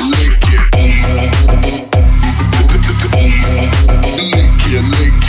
lick it, lick it.